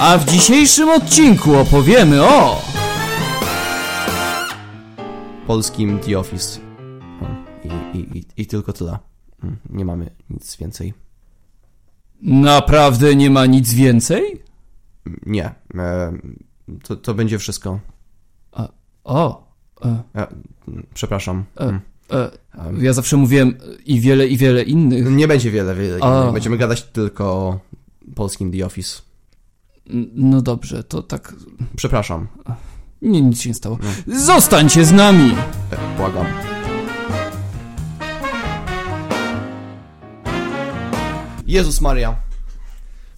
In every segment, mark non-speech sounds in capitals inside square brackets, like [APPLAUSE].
A w dzisiejszym odcinku opowiemy o... polskim The Office. I, i, i, I tylko tyle. Mm, Nie mamy nic więcej. Naprawdę nie ma nic więcej? Nie. E, to, to będzie wszystko. O, e, E, mm, przepraszam. E. Mm. e, ja zawsze mówiłem i wiele, i wiele innych. Nie będzie wiele, wiele. A. innych. Będziemy gadać tylko o polskim The Office. No dobrze, to tak... Przepraszam. Nie, nic się nie stało. Zostańcie z nami! E, błagam. Jezus Maria.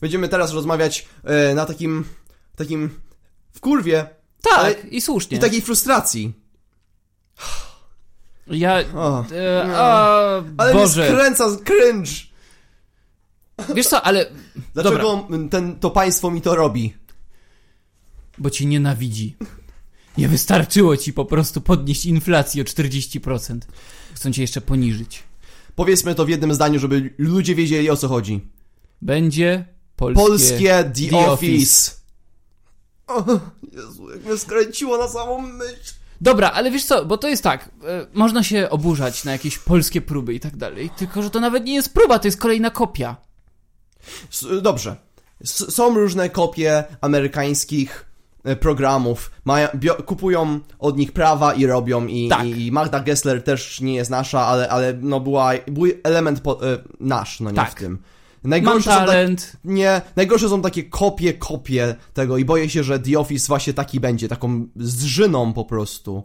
Będziemy teraz rozmawiać e, na takim, takim w kurwie Tak, Ale- i słusznie. i takiej frustracji. Ja... O. E, a, Ale Boże, mnie skręca cringe. wiesz co, ale... Dlaczego ten, to państwo mi to robi? Bo cię nienawidzi. Nie wystarczyło ci po prostu podnieść inflację o 40%. Chcą cię jeszcze poniżyć. Powiedzmy to w jednym zdaniu, żeby ludzie wiedzieli o co chodzi. Będzie polskie... Polskie The, The Office. Office. O, Jezu, jak mnie skręciło na samą myśl. Dobra, ale wiesz co, bo to jest tak, e, można się oburzać na jakieś polskie próby i tak dalej, tylko że to nawet nie jest próba, to jest kolejna kopia. Dobrze. S- są różne kopie amerykańskich e, programów. Mają, kupują od nich prawa i robią i, Tak. i Magda Gessler też nie jest nasza, ale, ale no była, był element po, e, nasz, no nie Tak. w tym. Mam Najgorsze są, tak, talent, nie, najgorsze są takie kopie, kopie tego i boję się, że The Office właśnie taki będzie, taką zżyną po prostu.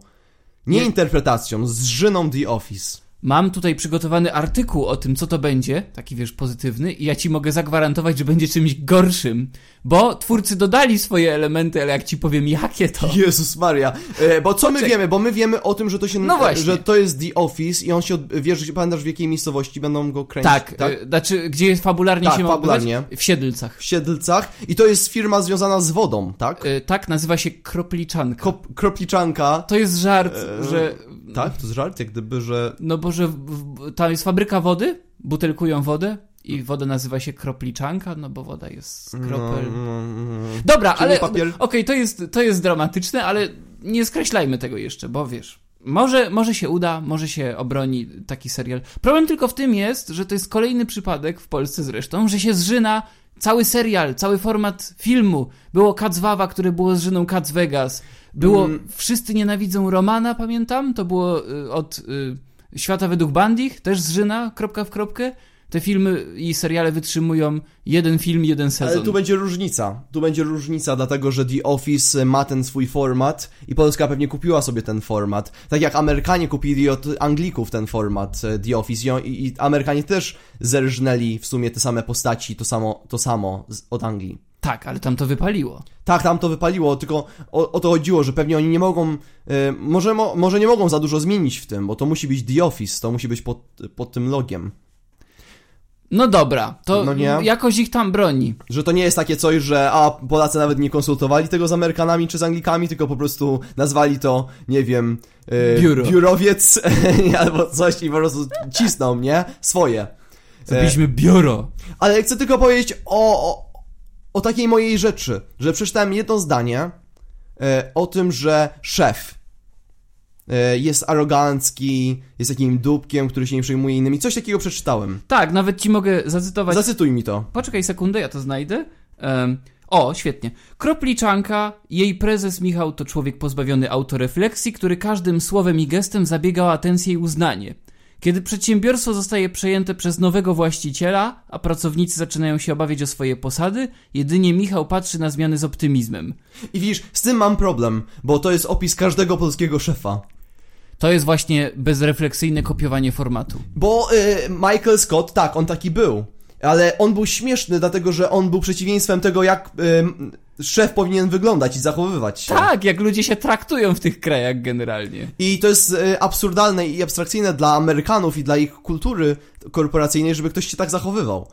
Nie, Nie- interpretacją, zżyną The Office. Mam tutaj przygotowany artykuł o tym, co to będzie, taki wiesz, pozytywny i ja ci mogę zagwarantować, że będzie czymś gorszym, bo twórcy dodali swoje elementy, ale jak ci powiem, jakie to... Jezus Maria. E, bo co my wiemy? Bo my wiemy o tym, że to się. No właśnie. Że to jest The Office i on się. Wiesz, pamiętasz w jakiej miejscowości będą go kręcić? Tak, tak? znaczy, gdzie jest fabularnie Tak, się fabularnie. W Siedlcach. W Siedlcach. I to jest firma związana z wodą, tak? E, tak, nazywa się Kropliczanka. Kop... Kropliczanka. To jest żart, E, że Tak, to jest żart, jak gdyby, że. No bo że w, w, tam jest fabryka wody, butelkują wodę i woda nazywa się kropliczanka, no bo woda jest z kropel. No, no, no. Dobra, Czyli ale okej, to, jest, to jest dramatyczne, ale nie skreślajmy tego jeszcze, bo wiesz, może, może się uda, może się obroni taki serial. Problem tylko w tym jest, że to jest kolejny przypadek, w Polsce zresztą, że się zżyna cały serial, cały format filmu. Było Cats Wawa, które było zżyną Cats Vegas. Było Mm. Wszyscy nienawidzą Romana, pamiętam, to było y, od y, Świata według Bandich, też zżyna, kropka w kropkę. Te filmy i seriale wytrzymują jeden film, jeden sezon. Ale tu będzie różnica. Tu będzie różnica, dlatego że The Office ma ten swój format i Polska pewnie kupiła sobie ten format. Tak jak Amerykanie kupili od Anglików ten format e, The Office i, i Amerykanie też zerżnęli w sumie te same postaci, to samo, to samo z, od Anglii. Tak, ale tam to wypaliło. Tak, tam to wypaliło, tylko o, o to chodziło, że pewnie oni nie mogą, e, może, mo, może nie mogą za dużo zmienić w tym, bo to musi być The Office, to musi być pod, pod tym logiem. No dobra, to No nie. jakoś ich tam broni. Że to nie jest takie coś, że a Polacy nawet nie konsultowali tego z Amerykanami czy z Anglikami, tylko po prostu nazwali to, nie wiem, e, Biuro. biurowiec [LAUGHS] albo coś i po prostu cisną, nie? Swoje. Zrobiliśmy biuro. Ale chcę tylko powiedzieć o, o, o takiej mojej rzeczy, że przeczytałem jedno zdanie e, o tym, że szef e, jest arogancki, jest takim dupkiem, który się nie przejmuje innymi. Coś takiego przeczytałem. Tak, nawet ci mogę zacytować. Zacytuj mi to. Poczekaj sekundę, ja to znajdę. Em, o, świetnie. Kropliczanka, jej prezes Michał to człowiek pozbawiony autorefleksji, który każdym słowem i gestem zabiega o atencję i uznanie. Kiedy przedsiębiorstwo zostaje przejęte przez nowego właściciela, a pracownicy zaczynają się obawiać o swoje posady, jedynie Michał patrzy na zmiany z optymizmem. I widzisz, z tym mam problem, bo to jest opis każdego polskiego szefa. To jest właśnie bezrefleksyjne kopiowanie formatu. Bo y, Michael Scott, tak, on taki był. Ale on był śmieszny, dlatego że on był przeciwieństwem tego, jak y, szef powinien wyglądać i zachowywać się. Tak, jak ludzie się traktują w tych krajach generalnie. I to jest y, absurdalne i abstrakcyjne dla Amerykanów i dla ich kultury korporacyjnej, żeby ktoś się tak zachowywał.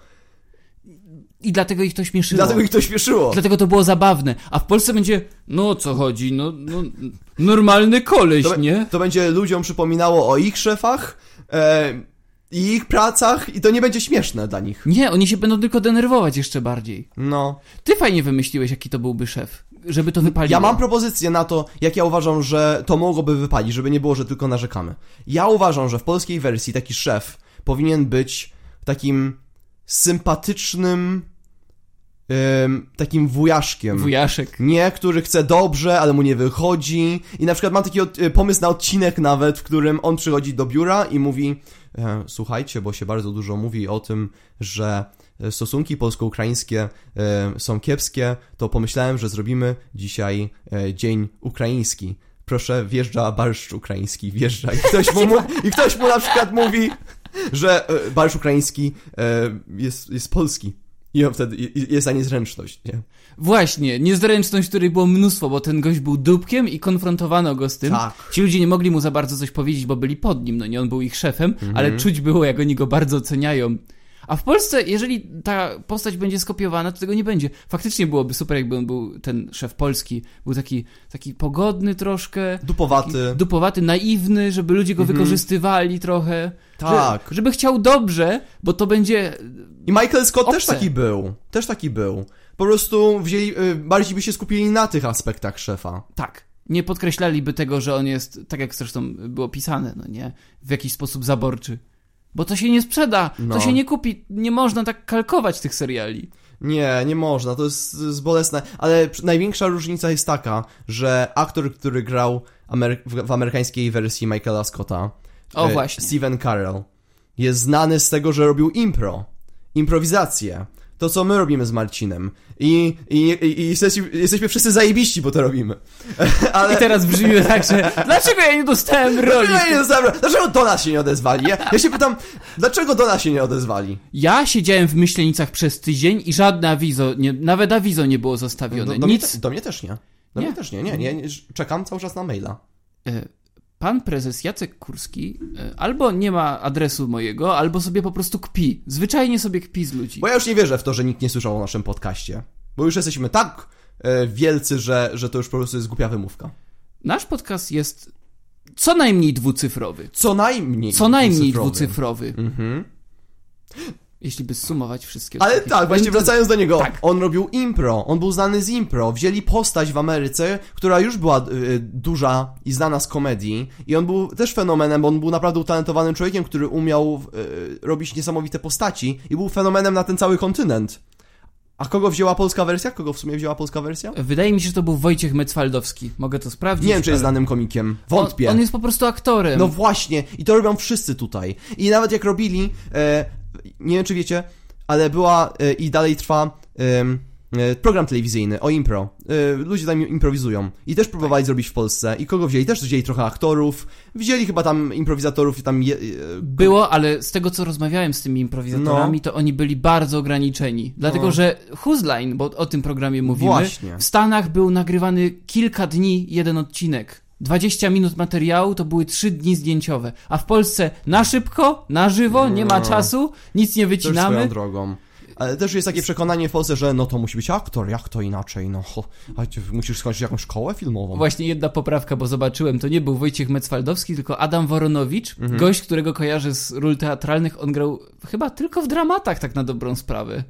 I dlatego ich to śmieszyło. Dlatego ich to śmieszyło. Dlatego to było zabawne. A w Polsce będzie, no o co chodzi, no, no normalny koleś, To, nie? to będzie ludziom przypominało o ich szefach, e, i ich pracach i to nie będzie śmieszne dla nich. Nie, oni się będą tylko denerwować jeszcze bardziej. No. Ty fajnie wymyśliłeś, jaki to byłby szef, żeby to wypaliło. Ja mam propozycję na to, jak ja uważam, że to mogłoby wypalić, żeby nie było, że tylko narzekamy. Ja uważam, że w polskiej wersji taki szef powinien być takim sympatycznym ym, takim wujaszkiem. Wujaszek. Nie, który chce dobrze, ale mu nie wychodzi. I na przykład mam taki od, y, pomysł na odcinek nawet, w którym on przychodzi do biura i mówi e, słuchajcie, bo się bardzo dużo mówi o tym, że e, stosunki polsko-ukraińskie e, są kiepskie, to pomyślałem, że zrobimy dzisiaj e, dzień ukraiński. Proszę, wjeżdża barszcz ukraiński, wjeżdża. I ktoś mu, [LAUGHS] mu, i ktoś mu na przykład mówi, że barszcz ukraiński jest, jest polski. I on wtedy jest za niezręczność, nie? Właśnie, niezręczność, której było mnóstwo, bo ten gość był dupkiem i konfrontowano go z tym. Tak. Ci ludzie nie mogli mu za bardzo coś powiedzieć, bo byli pod nim, no nie, on był ich szefem, Mhm. ale czuć było, jak oni go bardzo oceniają. A w Polsce, jeżeli ta postać będzie skopiowana, to tego nie będzie. Faktycznie byłoby super, jakby on był ten szef polski. Był taki, taki pogodny troszkę. Dupowaty. Dupowaty, naiwny, żeby ludzie go wykorzystywali trochę. Mhm. Tak. Że, żeby chciał dobrze, bo to będzie I Michael Scott też Obce. taki był. Też taki był. Po prostu wzięli, y, bardziej by się skupili na tych aspektach szefa. Tak. Nie podkreślaliby tego, że on jest, tak jak zresztą było pisane, no nie, w jakiś sposób zaborczy. Bo to się nie sprzeda, No. to się nie kupi, nie można tak kalkować tych seriali. Nie, nie można, to jest, to jest bolesne, ale największa różnica jest taka, że aktor, który grał Amery- w, w amerykańskiej wersji Michaela Scotta, O, e, właśnie. Steven Carell, jest znany z tego, że robił impro, improwizację. To, co my robimy z Marcinem. I, i, i, jesteśmy, jesteśmy wszyscy zajebiści, bo to robimy. [LAUGHS] Ale... I teraz brzmi tak, że dlaczego ja nie dostałem roli? Dlaczego, nie dostałem- dlaczego do nas się nie odezwali? Ja, ja się pytam, dlaczego do nas się nie odezwali? Ja siedziałem w Myślenicach przez tydzień i żadne awizo, nie, nawet awizo nie było zostawione. Do, do, mnie, Nic. te, do mnie też nie. Do Nie. mnie też nie, nie, nie, nie. Czekam cały czas na maila. E, Pan prezes Jacek Kurski e, albo nie ma adresu mojego, albo sobie po prostu kpi. Zwyczajnie sobie kpi z ludzi. Bo ja już nie wierzę w to, że nikt nie słyszał o naszym podcaście. Bo już jesteśmy tak e, wielcy, że, że to już po prostu jest głupia wymówka. Nasz podcast jest co najmniej dwucyfrowy. Co najmniej. Co najmniej dwucyfrowy. dwucyfrowy. Mhm. Jeśli by sumować wszystkie. Ale tak, właśnie wracając do niego. Tak. On robił impro, on był znany z impro. Wzięli postać w Ameryce, która już była y, duża i znana z komedii. I on był też fenomenem, bo on był naprawdę utalentowanym człowiekiem, który umiał y, robić niesamowite postaci i był fenomenem na ten cały kontynent. A kogo wzięła polska wersja? Kogo w sumie wzięła polska wersja? Wydaje mi się, że to był Wojciech Mecwaldowski. Mogę to sprawdzić. Nie wiem, czy jest znanym komikiem. Wątpię. On, on jest po prostu aktorem. No właśnie, i to robią wszyscy tutaj. I nawet jak robili, e, nie wiem czy wiecie, ale była e, i dalej trwa e, program telewizyjny o impro. E, ludzie tam improwizują. I też próbowali zrobić w Polsce. I kogo wzięli? Też wzięli trochę aktorów. Wzięli chyba tam improwizatorów i tam... Je, Było, ale z tego co rozmawiałem z tymi improwizatorami, to oni byli bardzo ograniczeni. Dlatego, No. że Whose Line, bo o tym programie mówimy, Właśnie. w Stanach był nagrywany kilka dni jeden odcinek. 20 minut materiału to były 3 dni zdjęciowe. A w Polsce na szybko, na żywo, nie ma No. czasu, nic nie też swoją wycinamy. drogą. Ale też jest takie przekonanie w Polsce, że no to musi być aktor, jak to inaczej, no. A ty musisz skończyć jakąś szkołę filmową. Właśnie jedna poprawka, bo zobaczyłem, to nie był Wojciech Mecwaldowski, tylko Adam Woronowicz, Mhm. gość, którego kojarzę z ról teatralnych, on grał chyba tylko w dramatach, tak na dobrą sprawę.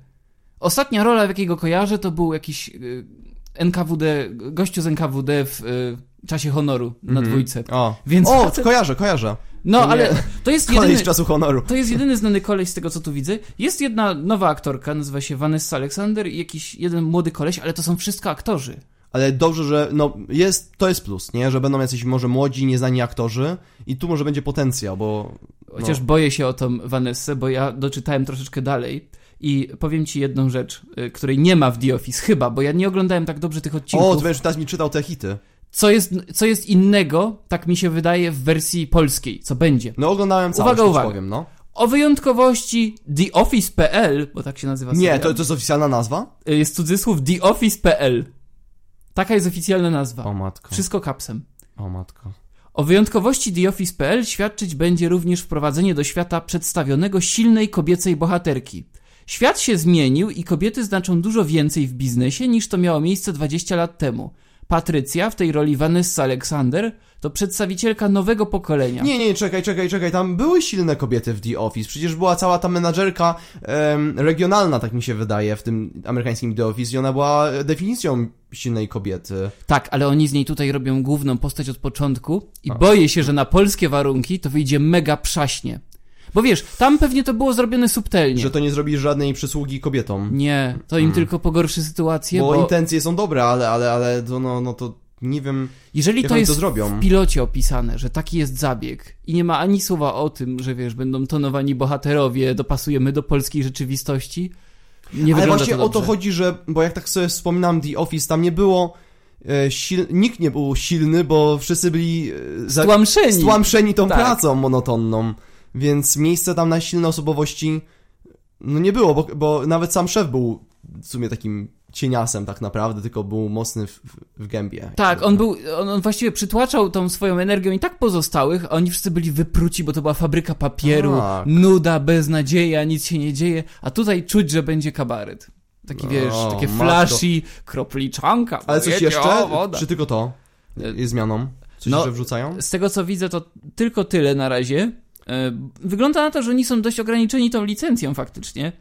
Ostatnia rola, w jakiej go kojarzę, to był jakiś y, NKWD, gościu z NKWD w y, czasie honoru na dwójce. O, Więc o kojarzę, kojarzę. No, nie- ale to jest [LAUGHS] Kolej jedyny... z czasu honoru. To jest jedyny znany koleś z tego, co tu widzę. Jest jedna nowa aktorka, nazywa się Vanessa Alexander i jakiś jeden młody koleś, ale to są wszystko aktorzy. Ale dobrze, że no jest, to jest plus, nie? Że będą jacyś może młodzi, nieznani aktorzy i tu może będzie potencjał, bo... Chociaż no. boję się o tą Vanessę, bo ja doczytałem troszeczkę dalej i powiem ci jedną rzecz, y, której nie ma w The Office, chyba, bo ja nie oglądałem tak dobrze tych O, odcinków. ty będziesz teraz mi czytał te hity. Co, jest, co jest innego, tak mi się wydaje, w wersji polskiej, co będzie. No oglądałem całość, Uwaga, uwaga. powiem, no. O wyjątkowości TheOffice.pl, bo tak się nazywa Nie, serial, to, to jest oficjalna nazwa? y, jest cudzysłów TheOffice.pl. Taka jest oficjalna nazwa. O matko, Wszystko kapsem. o matko. O wyjątkowości TheOffice.pl świadczyć będzie również wprowadzenie do świata przedstawionego silnej kobiecej bohaterki. Świat się zmienił i kobiety znaczą dużo więcej w biznesie niż to miało miejsce 20 lat temu. Patrycja, w tej roli Vanessa Alexander, to przedstawicielka nowego pokolenia. Nie, nie, czekaj, czekaj, czekaj, tam były silne kobiety w The Office, przecież była cała ta menadżerka em, regionalna, tak mi się wydaje, w tym amerykańskim The Office i ona była definicją silnej kobiety. Tak, ale oni z niej tutaj robią główną postać od początku i boję się, że na polskie warunki to wyjdzie mega przaśnie. Bo wiesz, tam pewnie to było zrobione subtelnie. Że to nie zrobi żadnej przysługi kobietom. Nie, to im tylko pogorszy sytuację, Bo, bo, intencje są dobre, ale, ale, ale to, no, no to nie wiem, jeżeli to jest to w pilocie opisane, że taki jest zabieg i nie ma ani słowa o tym, że wiesz, będą tonowani bohaterowie, dopasujemy do polskiej rzeczywistości, nie Ale właśnie to o to chodzi, że, bo jak tak sobie wspominam The Office, tam nie było e, sil... nikt nie był silny, bo wszyscy byli e, za... Stłamszeni. stłamszeni tą Tak. pracą monotonną, więc miejsce tam na silne osobowości no nie było, bo, bo nawet sam szef był w sumie takim cieniasem tak naprawdę, tylko był mocny w, w, gębie. Tak, on był, on, on właściwie przytłaczał tą swoją energią i tak pozostałych, a oni wszyscy byli wypruci, bo to była fabryka papieru, Tak. nuda, beznadzieja, nic się nie dzieje, a tutaj czuć, że będzie kabaret. Taki, wiesz, O, takie matko. flashy, kropliczanka, Ale coś wiecie, jeszcze? O. Czy tylko to jest zmianą? Coś No, jeszcze wrzucają? Z tego co widzę, to tylko tyle na razie. E, Wygląda na to, że oni są dość ograniczeni tą licencją faktycznie.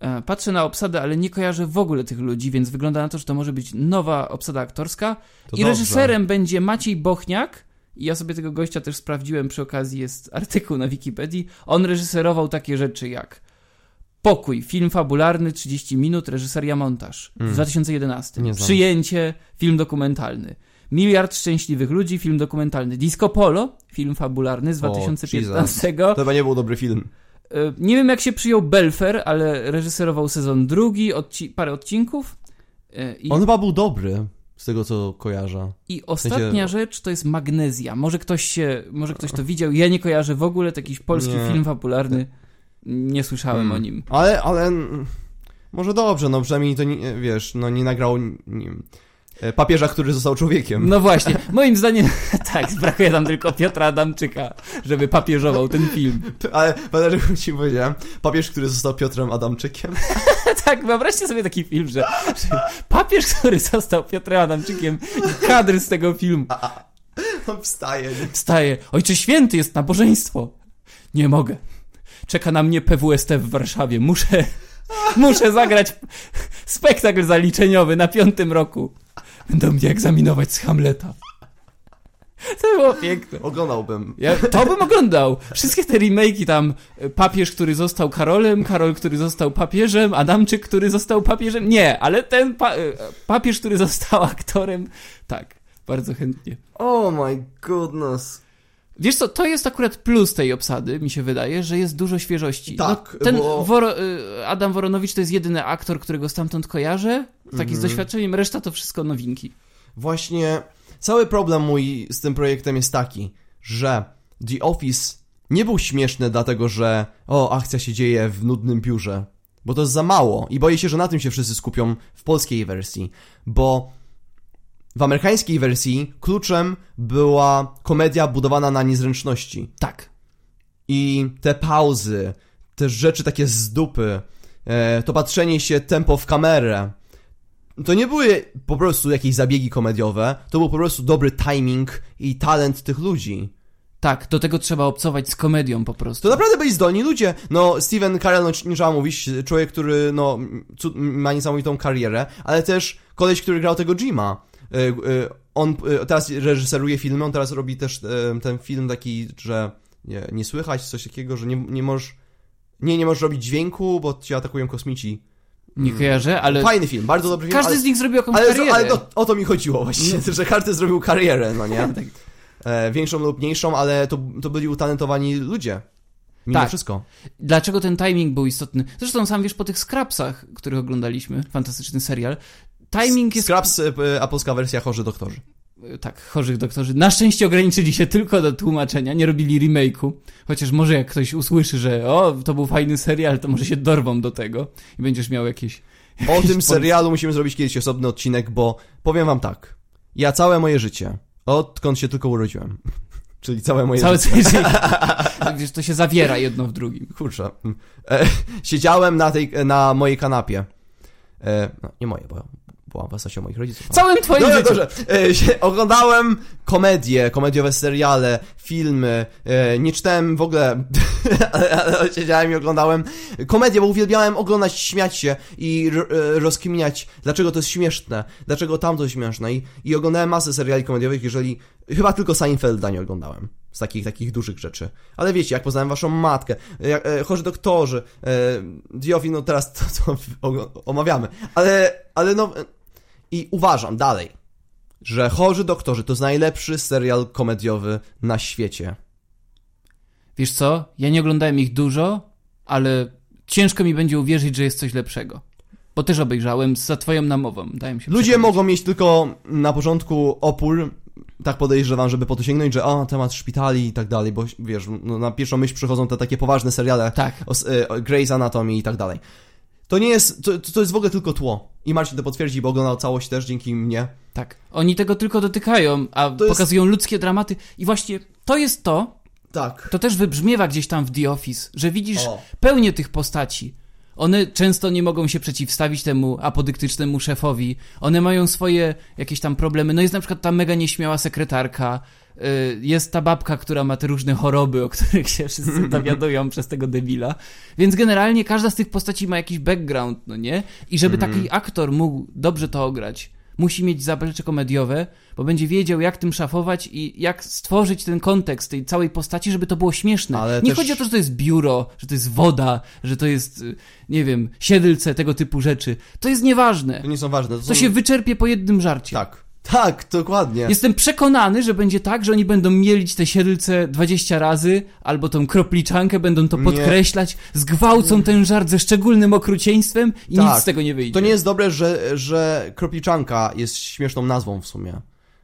E, Patrzę na obsadę, ale nie kojarzę w ogóle tych ludzi, więc wygląda na to, że to może być nowa obsada aktorska. To I dobrze. reżyserem będzie Maciej Bochniak. I ja sobie tego gościa też sprawdziłem przy okazji, jest artykuł na Wikipedii. On reżyserował takie rzeczy jak Pokój, film fabularny, 30 minut, reżyseria montaż w 2011. Mm. Nie znam. Przyjęcie, film dokumentalny. Miliard szczęśliwych ludzi, film dokumentalny. Disco Polo, film fabularny z O, 2015. To chyba nie był dobry film. E, Nie wiem jak się przyjął Belfer, ale reżyserował sezon drugi, odci parę odcinków. E, I, On chyba był dobry, z tego co kojarzę. I ostatnia sensie- rzecz to jest Magnezja. Może ktoś się, może ktoś to widział. Ja nie kojarzę w ogóle, to jakiś polski Nie. film fabularny. Nie słyszałem Hmm. o nim. Ale, ale... mm, Może dobrze, no przynajmniej to nie, wiesz, no nie nagrał nie, papieża, który został człowiekiem. No właśnie, moim zdaniem [LAUGHS] tak, brakuje tam tylko Piotra Adamczyka, żeby papieżował ten film. Ale pamiętasz, ci powiedziałem? Papież, który został Piotrem Adamczykiem. [LAUGHS] tak, wyobraźcie sobie taki film, że, że papież, który został Piotrem Adamczykiem i kadr z tego filmu On wstaje. nie? wstaje. Ojcze Święty, jest nabożeństwo. Nie mogę. Czeka na mnie PWST w Warszawie. Muszę, muszę zagrać spektakl zaliczeniowy na piątym roku. Będą mnie egzaminować z Hamleta. To było piękne. Oglądałbym. Ja to bym oglądał. Wszystkie te remake'i tam, e, papież, który został Karolem, Karol, który został papieżem, Adamczyk, który został papieżem. Nie, ale ten pa e, papież, który został aktorem, tak, bardzo chętnie. Oh my goodness. Wiesz co, to jest akurat plus tej obsady, mi się wydaje, że jest dużo świeżości. Tak, no, ten bo- Woro, y, Adam Woronowicz to jest jedyny aktor, którego stamtąd kojarzę, taki Mhm. z doświadczeniem, reszta to wszystko nowinki. Właśnie cały problem mój z tym projektem jest taki, że The Office nie był śmieszny dlatego, że o, akcja się dzieje w nudnym biurze, bo to jest za mało i boję się, że na tym się wszyscy skupią w polskiej wersji, bo w amerykańskiej wersji kluczem była komedia budowana na niezręczności. Tak. I te pauzy, te rzeczy takie z dupy, e, to patrzenie się tempo w kamerę, to nie były po prostu jakieś zabiegi komediowe, to był po prostu dobry timing i talent tych ludzi. Tak, do tego trzeba obcować z komedią po prostu. To naprawdę byli zdolni ludzie. No, Steven Carell, no, nie trzeba mówić, człowiek, który, no, ma niesamowitą karierę, ale też koleś, który grał tego Jima. E, e, On e, teraz reżyseruje filmy, on teraz robi też ten film taki, że nie, nie słychać, coś takiego, że nie, nie możesz, nie, nie możesz robić dźwięku, bo cię atakują kosmici. Nie kojarzę, ale Fajny film, bardzo dobry film. każdy ale, z nich zrobił jakąś ale, karierę. ale to, o to mi chodziło właśnie, [LAUGHS] że każdy zrobił karierę, no nie? [LAUGHS] Tak. E, większą lub mniejszą, ale to, to byli utalentowani ludzie. Mimo Tak. wszystko. Dlaczego ten timing był istotny? Zresztą sam wiesz po tych Scrapsach, których oglądaliśmy, fantastyczny serial, timing jest... Scraps, e, a polska wersja Chorzy Doktorzy. Tak, chorych doktorzy. Na szczęście ograniczyli się tylko do tłumaczenia, nie robili remake'u. Chociaż może jak ktoś usłyszy, że o, to był fajny serial, to może się dorwą do tego i będziesz miał jakieś... O jakieś tym pon- serialu musimy zrobić kiedyś osobny odcinek, bo powiem wam tak. Ja całe moje życie, odkąd się tylko urodziłem, [LAUGHS] czyli całe moje Całe życie, serial. [LAUGHS] Wiesz, to się zawiera jedno w drugim. kurczę, e, [LAUGHS] siedziałem na, tej, na mojej kanapie. E, no, nie moje, bo była własnością moich rodziców. Całym twoim Dobrze, życiu. dobrze. E, oglądałem komedie, komediowe seriale, filmy, e, nie czytałem w ogóle, [LAUGHS] ale, ale siedziałem i oglądałem komedie, bo uwielbiałem oglądać, śmiać się i e, rozkminiać, dlaczego to jest śmieszne, dlaczego tamto jest śmieszne i, i oglądałem masę seriali komediowych, jeżeli, chyba tylko Seinfelda nie oglądałem. Z takich, takich dużych rzeczy. Ale wiecie, jak poznałem waszą matkę, jak, e, chorzy doktorzy, e, no teraz to, to omawiamy. Ale, ale no, e, i uważam dalej, że Chorzy Doktorzy to jest najlepszy serial komediowy na świecie. Wiesz co? Ja nie oglądałem ich dużo, ale ciężko mi będzie uwierzyć, że jest coś lepszego. Bo też obejrzałem za twoją namową, mi się Ludzie przekonać. mogą mieć tylko na początku opór, tak podejrzewam, żeby po to sięgnąć, że o, temat szpitali i tak dalej, bo wiesz, no, na pierwszą myśl przychodzą te takie poważne seriale Tak. o, e, o Grey's Anatomy i tak dalej. To nie jest, to, to jest w ogóle tylko tło. I Marcin to potwierdzi, bo oglądał całość też dzięki mnie. Tak. Oni tego tylko dotykają, a To jest- pokazują ludzkie dramaty. I właśnie to jest to, Tak. to też wybrzmiewa gdzieś tam w The Office, że widzisz O. pełnię tych postaci. One często nie mogą się przeciwstawić temu apodyktycznemu szefowi. One mają swoje jakieś tam problemy. No jest na przykład ta mega nieśmiała sekretarka. y, Jest ta babka, która ma te różne choroby, o których się wszyscy [LAUGHS] dowiadują przez tego debila. Więc generalnie każda z tych postaci ma jakiś background, no nie? I żeby taki aktor mógł dobrze to ograć, musi mieć zaplecze komediowe, bo będzie wiedział, jak tym szafować i jak stworzyć ten kontekst tej całej postaci, żeby to było śmieszne. Ale nie też- chodzi o to, że to jest biuro, że to jest woda, że to jest, y, nie wiem, siedlce, tego typu rzeczy. To jest nieważne. To nie są ważne. To, są... To się wyczerpie po jednym żarcie. Tak. Tak, dokładnie. Jestem przekonany, że będzie tak, że oni będą mielić te siedlce 20 razy, albo tą kropliczankę, będą to Nie. podkreślać, zgwałcą ten żart ze szczególnym okrucieństwem i Tak. nic z tego nie wyjdzie. To nie jest dobre, że, że kropliczanka jest śmieszną nazwą w sumie.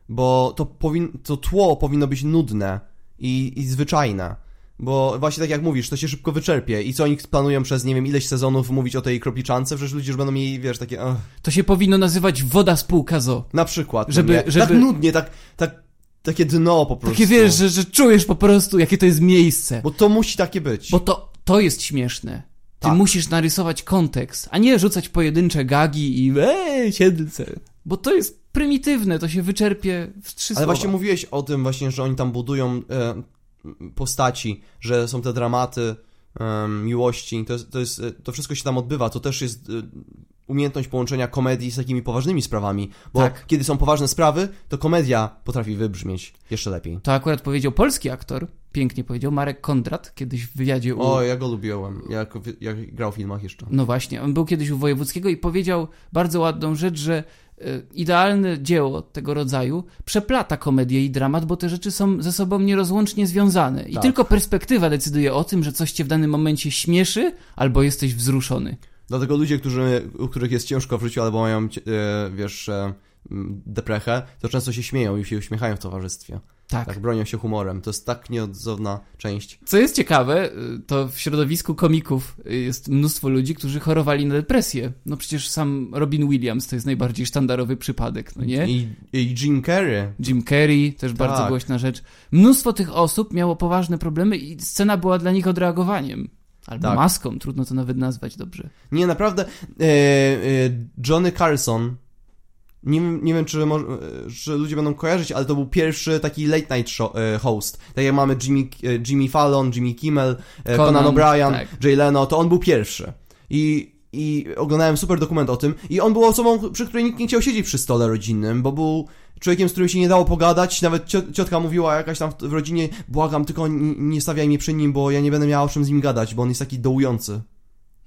Bo to, powin, to tło powinno być nudne i, i zwyczajne. Bo właśnie tak jak mówisz, to się szybko wyczerpie. I co oni planują przez, nie wiem, ileś sezonów mówić o tej kropliczance? Przecież ludzie już będą mieli, wiesz, takie... ach, To się powinno nazywać woda spółka zo. na przykład. Żeby- nie? żeby- Tak nudnie, tak, tak, takie dno po prostu. Takie wiesz, że, że czujesz po prostu, jakie to jest miejsce. Bo to musi takie być. Bo to, to jest śmieszne. Ty Tak. musisz narysować kontekst, a nie rzucać pojedyncze gagi i eee, siedlce. Bo to jest prymitywne, to się wyczerpie w trzy Ale słowa. właśnie mówiłeś o tym właśnie, że oni tam budują e, postaci, że są te dramaty miłości, to, jest, to, jest, to wszystko się tam odbywa, to też jest e, umiejętność połączenia komedii z takimi poważnymi sprawami, bo Tak. kiedy są poważne sprawy, to komedia potrafi wybrzmieć jeszcze lepiej. To akurat powiedział polski aktor, pięknie powiedział, Marek Kondrat, kiedyś w wywiadzie u... O, ja go lubiłem, jak, jak grał w filmach jeszcze. No właśnie, on był kiedyś u Wojewódzkiego i powiedział bardzo ładną rzecz, że idealne dzieło tego rodzaju przeplata komedię i dramat, bo te rzeczy są ze sobą nierozłącznie związane. I Tak. tylko perspektywa decyduje o tym, że coś cię w danym momencie śmieszy, albo jesteś wzruszony. Dlatego ludzie, którzy, u których jest ciężko w życiu albo mają, e, wiesz, e, deprechę, to często się śmieją i się uśmiechają w towarzystwie. Tak. Tak, bronią się humorem. To jest tak nieodzowna część. Co jest ciekawe, y, to w środowisku komików jest mnóstwo ludzi, którzy chorowali na depresję. No przecież sam Robin Williams to jest najbardziej sztandarowy przypadek, no nie? I, I Jim Carrey. Jim Carrey, też bardzo Tak. głośna rzecz. Mnóstwo tych osób miało poważne problemy i scena była dla nich odreagowaniem. Albo Tak. maską, trudno to nawet nazwać dobrze. Nie, naprawdę. E, e, Johnny Carson. Nie, wiem- nie wiem, czy, może, czy ludzie będą kojarzyć, ale to był pierwszy taki late night show, e, host. Tak jak mamy Jimmy, e, Jimmy Fallon, Jimmy Kimmel, e, Conan, Conan, O'Brien, tak. Jay Leno, to on był pierwszy. I, I oglądałem super dokument o tym. I on był osobą, przy której nikt nie chciał siedzieć przy stole rodzinnym, bo był człowiekiem, z którym się nie dało pogadać. Nawet cio- ciotka mówiła jakaś tam w, rodzinie, błagam, tylko nie stawiaj mnie przy nim, bo ja nie będę miała o czym z nim gadać, bo on jest taki dołujący.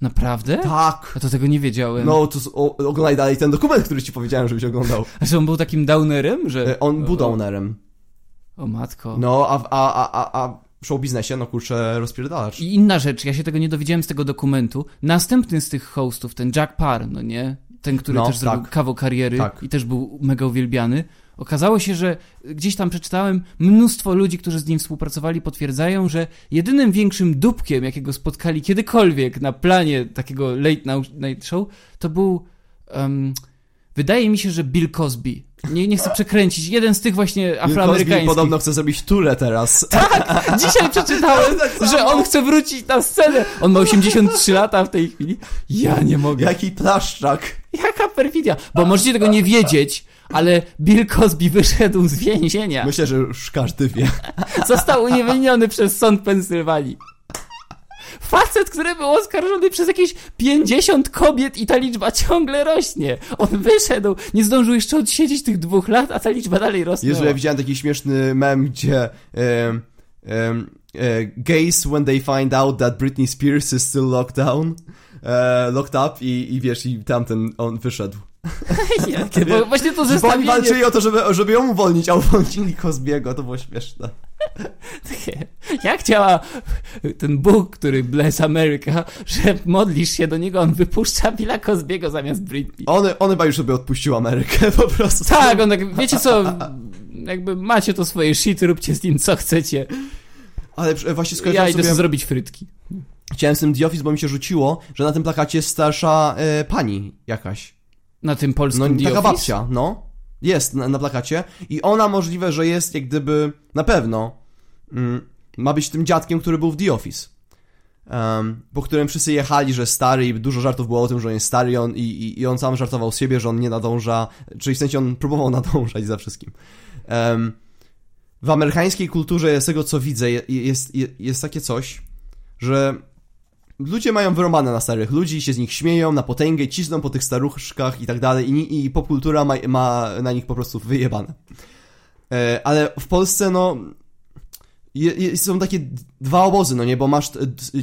Naprawdę? Tak. A to tego nie wiedziałem. No, to o, oglądaj dalej ten dokument, który ci powiedziałem, żebyś oglądał. A że on był takim downerem, że... E, On był downerem. o matko. No, a, a, a, a, a w show biznesie, no kurczę, rozpierdalacz. I inna rzecz, ja się tego nie dowiedziałem z tego dokumentu. Następny z tych hostów, ten Jack Parr, no nie? Ten, który No, też zrobił tak. kawał kariery Tak. i też był mega uwielbiany. Okazało się, że gdzieś tam przeczytałem, mnóstwo ludzi, którzy z nim współpracowali, potwierdzają, że jedynym większym dupkiem, jakiego spotkali kiedykolwiek na planie takiego late night show, to był. em, wydaje mi się, że Bill Cosby. Nie, nie chcę przekręcić. Jeden z tych właśnie Bill Cosby afroamerykańskich. podobno chce zrobić turę teraz. [LAUGHS] Dzisiaj przeczytałem, [LAUGHS] Tak że on chce wrócić na scenę. On ma 83 lata w tej chwili. Ja nie mogę. Jaki plaszczak. Jaka perfidia, bo możecie tego nie wiedzieć, ale Bill Cosby wyszedł z więzienia. Myślę, że już każdy wie. Został uniewinniony przez sąd Pensylwanii. Facet, który był oskarżony przez jakieś 50 kobiet i ta liczba ciągle rośnie. On wyszedł, nie zdążył jeszcze odsiedzieć tych dwóch lat, a ta liczba dalej rośnie. Jezu, ja widziałem taki śmieszny mem, gdzie um, um, gays when they find out that Britney Spears is still locked down, e, locked up i, i wiesz, i tamten on wyszedł. [LAUGHS] Jakie, bo właśnie to Bo zestawienie... walczyli o to, żeby, żeby ją uwolnić, a uwolnili Cosbiego, to było śmieszne. [LAUGHS] Jak działa ten Bóg, który bless America, że modlisz się do niego, on wypuszcza Billa Cosbiego zamiast Britney. On, on chyba już sobie odpuścił Amerykę po prostu. Tak, on tak, wiecie co, jakby macie to swoje shit, róbcie z nim co chcecie. Ale właśnie Ja skojarzyłem idę sobie... sobie zrobić frytki. Chciałem z tym The Office, bo mi się rzuciło, że na tym plakacie jest starsza e, pani jakaś. Na tym polskim No, The taka Office? babcia, no. Jest na, na plakacie. I ona możliwe, że jest jak gdyby, na pewno, mm, ma być tym dziadkiem, który był w The Office. Um, po którym wszyscy jechali, że stary i dużo żartów było o tym, że on jest stary i on, i, i- i on sam żartował z siebie, że on nie nadąża, czyli w sensie on próbował [LAUGHS] nadążać za wszystkim. Um, w amerykańskiej kulturze, z tego co widzę, je- jest, jest, jest takie coś, że ludzie mają wyrąbane na starych ludzi, się z nich śmieją na potęgę, cisną po tych staruszkach i tak dalej. I, i popkultura ma, ma na nich po prostu wyjebane. E, ale w Polsce, no, je, je, są takie dwa obozy, no nie, bo masz,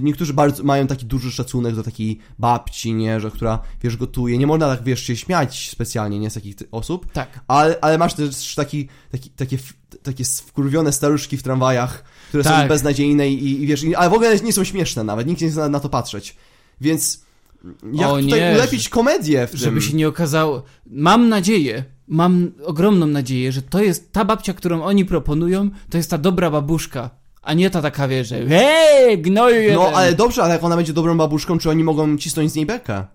niektórzy bardzo mają taki duży szacunek do takiej babci, nie, że która, wiesz, gotuje, nie można tak, wiesz, się śmiać specjalnie, nie, z takich osób, Tak. ale, ale masz też taki, taki, takie, takie wkurwione staruszki w tramwajach, które są Tak. beznadziejne i, i wiesz, i, ale w ogóle nie są śmieszne nawet, nikt nie chce na, to patrzeć. Więc jak O tutaj nie, ulepić komedię w tym? Żeby się nie okazało. Mam nadzieję, mam ogromną nadzieję, że to jest ta babcia, którą oni proponują, to jest ta dobra babuszka, a nie ta taka wie, że hej, gnoju jeden. No ale dobrze, ale jak ona będzie dobrą babuszką, czy oni mogą cisnąć z niej bekę?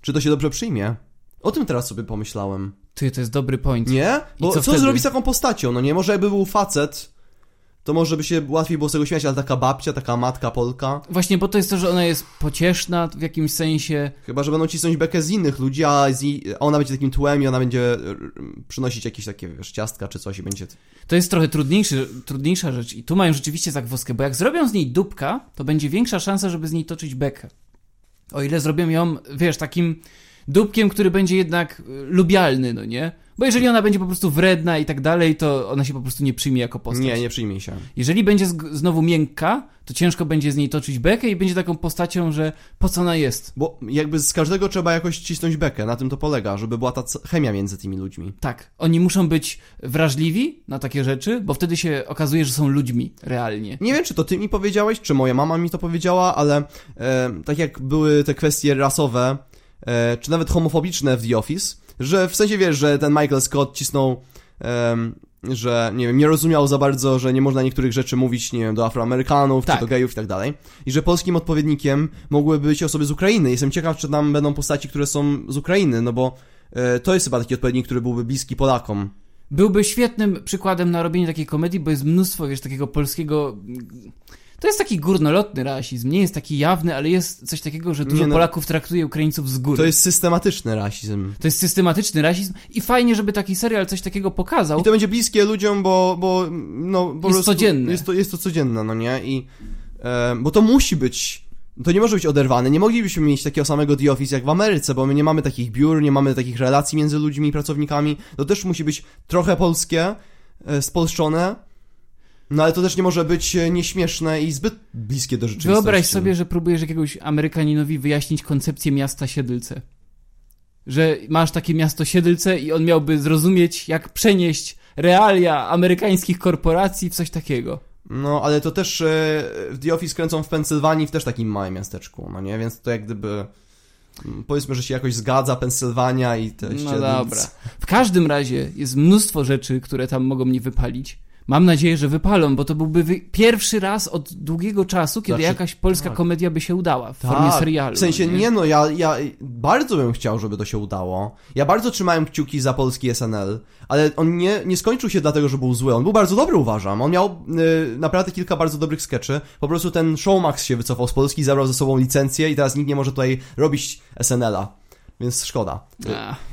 Czy to się dobrze przyjmie? O tym teraz sobie pomyślałem. Ty, to jest dobry point. Nie? Bo co co, wtedy? zrobić z taką postacią? No nie, może jakby był facet, to może by się łatwiej było z tego śmiać, ale taka babcia, taka matka Polka, Właśnie, bo to jest to, że ona jest pocieszna w jakimś sensie. chyba, że będą cisnąć bekę z innych ludzi, a, z, i- a ona będzie takim tłem i ona będzie przynosić jakieś takie, wiesz, ciastka czy coś i będzie... To jest trochę trudniejszy, trudniejsza rzecz i tu mają rzeczywiście zagwozdkę, bo jak zrobią z niej dupka, to będzie większa szansa, żeby z niej toczyć bekę. O ile zrobią ją, wiesz, takim dupkiem, który będzie jednak y, lubialny, no nie? Bo jeżeli ona będzie po prostu wredna i tak dalej, to ona się po prostu nie przyjmie jako postać. Nie, nie przyjmij się. Jeżeli będzie znowu miękka, to ciężko będzie z niej toczyć bekę i będzie taką postacią, że po co ona jest. Bo jakby z każdego trzeba jakoś cisnąć bekę, na tym to polega, żeby była ta chemia między tymi ludźmi. Tak, oni muszą być wrażliwi na takie rzeczy, bo wtedy się okazuje, że są ludźmi realnie. Nie wiem, czy to ty mi powiedziałeś, czy moja mama mi to powiedziała, ale e, tak jak były te kwestie rasowe, e, czy nawet homofobiczne w The Office, że w sensie wiesz, że ten Michael Scott cisnął, em, że nie wiem, nie rozumiał za bardzo, że nie można niektórych rzeczy mówić, nie wiem, do Afroamerykanów, Tak. czy do gejów i tak dalej. I że polskim odpowiednikiem mogłyby być osoby z Ukrainy. Jestem ciekaw, czy tam będą postaci, które są z Ukrainy, no bo e, to jest chyba taki odpowiednik, który byłby bliski Polakom. Byłby świetnym przykładem na robienie takiej komedii, bo jest mnóstwo, wiesz, takiego polskiego... To jest taki górnolotny rasizm, nie jest taki jawny, ale jest coś takiego, że dużo Nie, no. Polaków traktuje Ukraińców z góry. To jest systematyczny rasizm. To jest systematyczny rasizm i fajnie, żeby taki serial coś takiego pokazał. I to będzie bliskie ludziom, bo, bo no, po Jest prostu codzienne. Jest to, jest to codzienne, no nie? I, e, bo to musi być, to nie może być oderwane. Nie moglibyśmy mieć takiego samego The Office jak w Ameryce, bo my nie mamy takich biur, nie mamy takich relacji między ludźmi i pracownikami. To też musi być trochę polskie, e, spolszczone, no ale to też nie może być e, nieśmieszne i zbyt bliskie do rzeczywistości. Wyobraź sobie, że próbujesz jakiegoś Amerykaninowi wyjaśnić koncepcję miasta Siedlce. Że masz takie miasto Siedlce i on miałby zrozumieć, jak przenieść realia amerykańskich korporacji w coś takiego. No, ale to też e, w The Office kręcą w Pensylwanii, w też takim małym miasteczku, no nie? Więc to jak gdyby... mm, Powiedzmy, że się jakoś zgadza Pensylwania i te No dobra. W każdym razie jest mnóstwo rzeczy, które tam mogą mnie wypalić. Mam nadzieję, że wypalą, bo to byłby wy... pierwszy raz od długiego czasu, kiedy Znaczy, jakaś polska tak. komedia by się udała w formie serialu. W sensie, nie? nie no, ja, ja bardzo bym chciał, żeby to się udało. Ja bardzo trzymałem kciuki za polski SNL, ale on nie, nie skończył się dlatego, że był zły. On był bardzo dobry, uważam. On miał y, naprawdę kilka bardzo dobrych skeczy. Po prostu ten Showmax się wycofał z Polski, zabrał ze sobą licencję i teraz nikt nie może tutaj robić SNL-a. więc szkoda.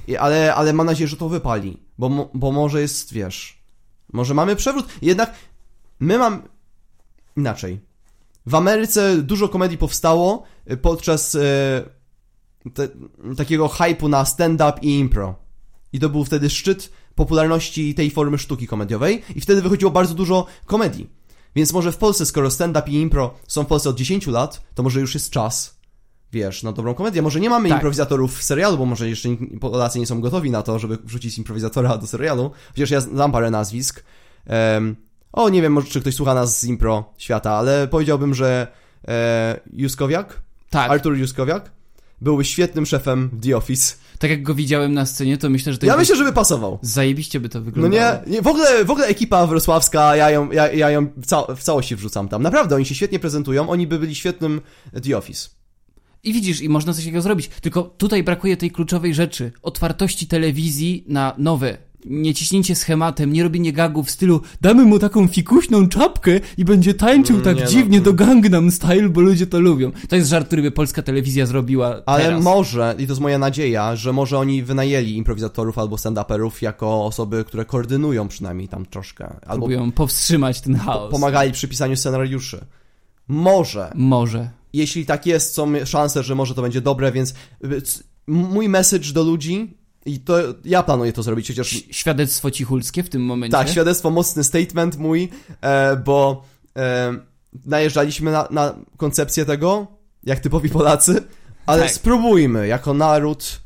I- Ale, ale mam nadzieję, że to wypali, bo, bo może jest, wiesz, może mamy przewrót. Jednak my mam inaczej. W Ameryce dużo komedii powstało y, podczas e, te, takiego hypu na stand-up i impro. I to był wtedy szczyt popularności tej formy sztuki komediowej i wtedy wychodziło bardzo dużo komedii. Więc może w Polsce, skoro stand-up i impro są w Polsce od 10 lat, to może już jest czas, wiesz, na dobrą komedię. Może nie mamy Tak. improwizatorów w serialu, bo może jeszcze Polacy nie są gotowi na to, żeby wrzucić improwizatora do serialu. Chociaż ja znam parę nazwisk. Em, o, nie wiem, może czy ktoś słucha nas z impro świata, ale powiedziałbym, że e, Juskowiak, tak, Artur Juskowiak, byłby świetnym szefem The Office. tak jak go widziałem na scenie, to myślę, że to Ja myślę, że by pasował. zajebiście by to No wyglądało. nie, nie w, ogóle, w ogóle ekipa wrocławska, ja ją, ja, ja ją w, ca w całości wrzucam tam. Naprawdę, oni się świetnie prezentują, oni by byli świetnym The Office. I widzisz, i można coś takiego zrobić. Tylko tutaj brakuje tej kluczowej rzeczy. Otwartości telewizji na nowe. Nie ciśnięcie schematem, nie robienie gagów w stylu damy mu taką fikuśną czapkę i będzie tańczył Mm, tak nie no, dziwnie to- do Gangnam Style, bo ludzie to lubią. To jest żart, który by polska telewizja zrobiła Ale teraz. może, i to jest moja nadzieja, że może oni wynajęli improwizatorów albo stand-uperów jako osoby, które koordynują przynajmniej tam troszkę. Albo Próbują powstrzymać ten chaos. pomagali przy pisaniu scenariuszy. Może. Może. Jeśli tak jest, są szanse, że może to będzie dobre, więc y, mój message do ludzi, i to ja planuję to zrobić, chociaż Świadectwo cichulskie w tym momencie. Tak, świadectwo, mocny statement mój, e, bo e, najeżdżaliśmy na, na koncepcję tego, jak typowi Polacy, ale Tak. spróbujmy jako naród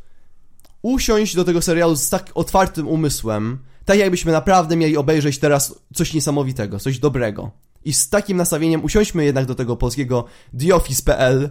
usiąść do tego serialu z tak otwartym umysłem, tak jakbyśmy naprawdę mieli obejrzeć teraz coś niesamowitego, coś dobrego. I z takim nastawieniem usiądźmy jednak do tego polskiego TheOffice.pl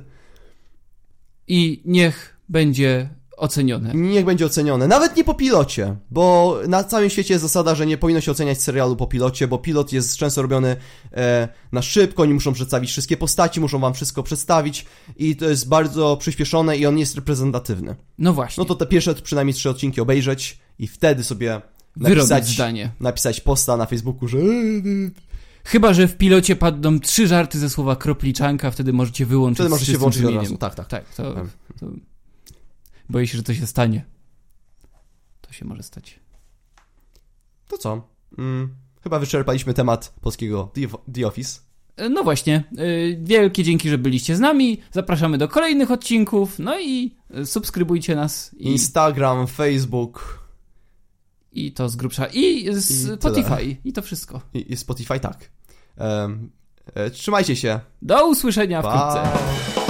I niech będzie ocenione. Niech będzie ocenione. Nawet nie po pilocie, bo na całym świecie jest zasada, że nie powinno się oceniać serialu po pilocie, bo pilot jest często robiony e, na szybko, oni muszą przedstawić wszystkie postaci, muszą wam wszystko przedstawić i to jest bardzo przyspieszone i on nie jest reprezentatywny. No właśnie. No to te pierwsze przynajmniej trzy odcinki obejrzeć i wtedy sobie Wyrobić napisać, zdanie. napisać posta na Facebooku, że Chyba, że w pilocie padną trzy żarty ze słowa kropliczanka, wtedy możecie wyłączyć wtedy możecie włączyć od razu. Tak, tak. Tak, to, Wiem. to... Boję się, że to się stanie. To się może stać. To co? Mm, chyba wyczerpaliśmy temat polskiego The, The Office. E, No właśnie, e, wielkie dzięki, że byliście z nami. Zapraszamy do kolejnych odcinków. No i e, subskrybujcie nas. I, Instagram, Facebook i to z grubsza. I z I tyle. Spotify. I to wszystko. i, i Spotify, tak. Em, e, trzymajcie się. Do usłyszenia Pa. wkrótce.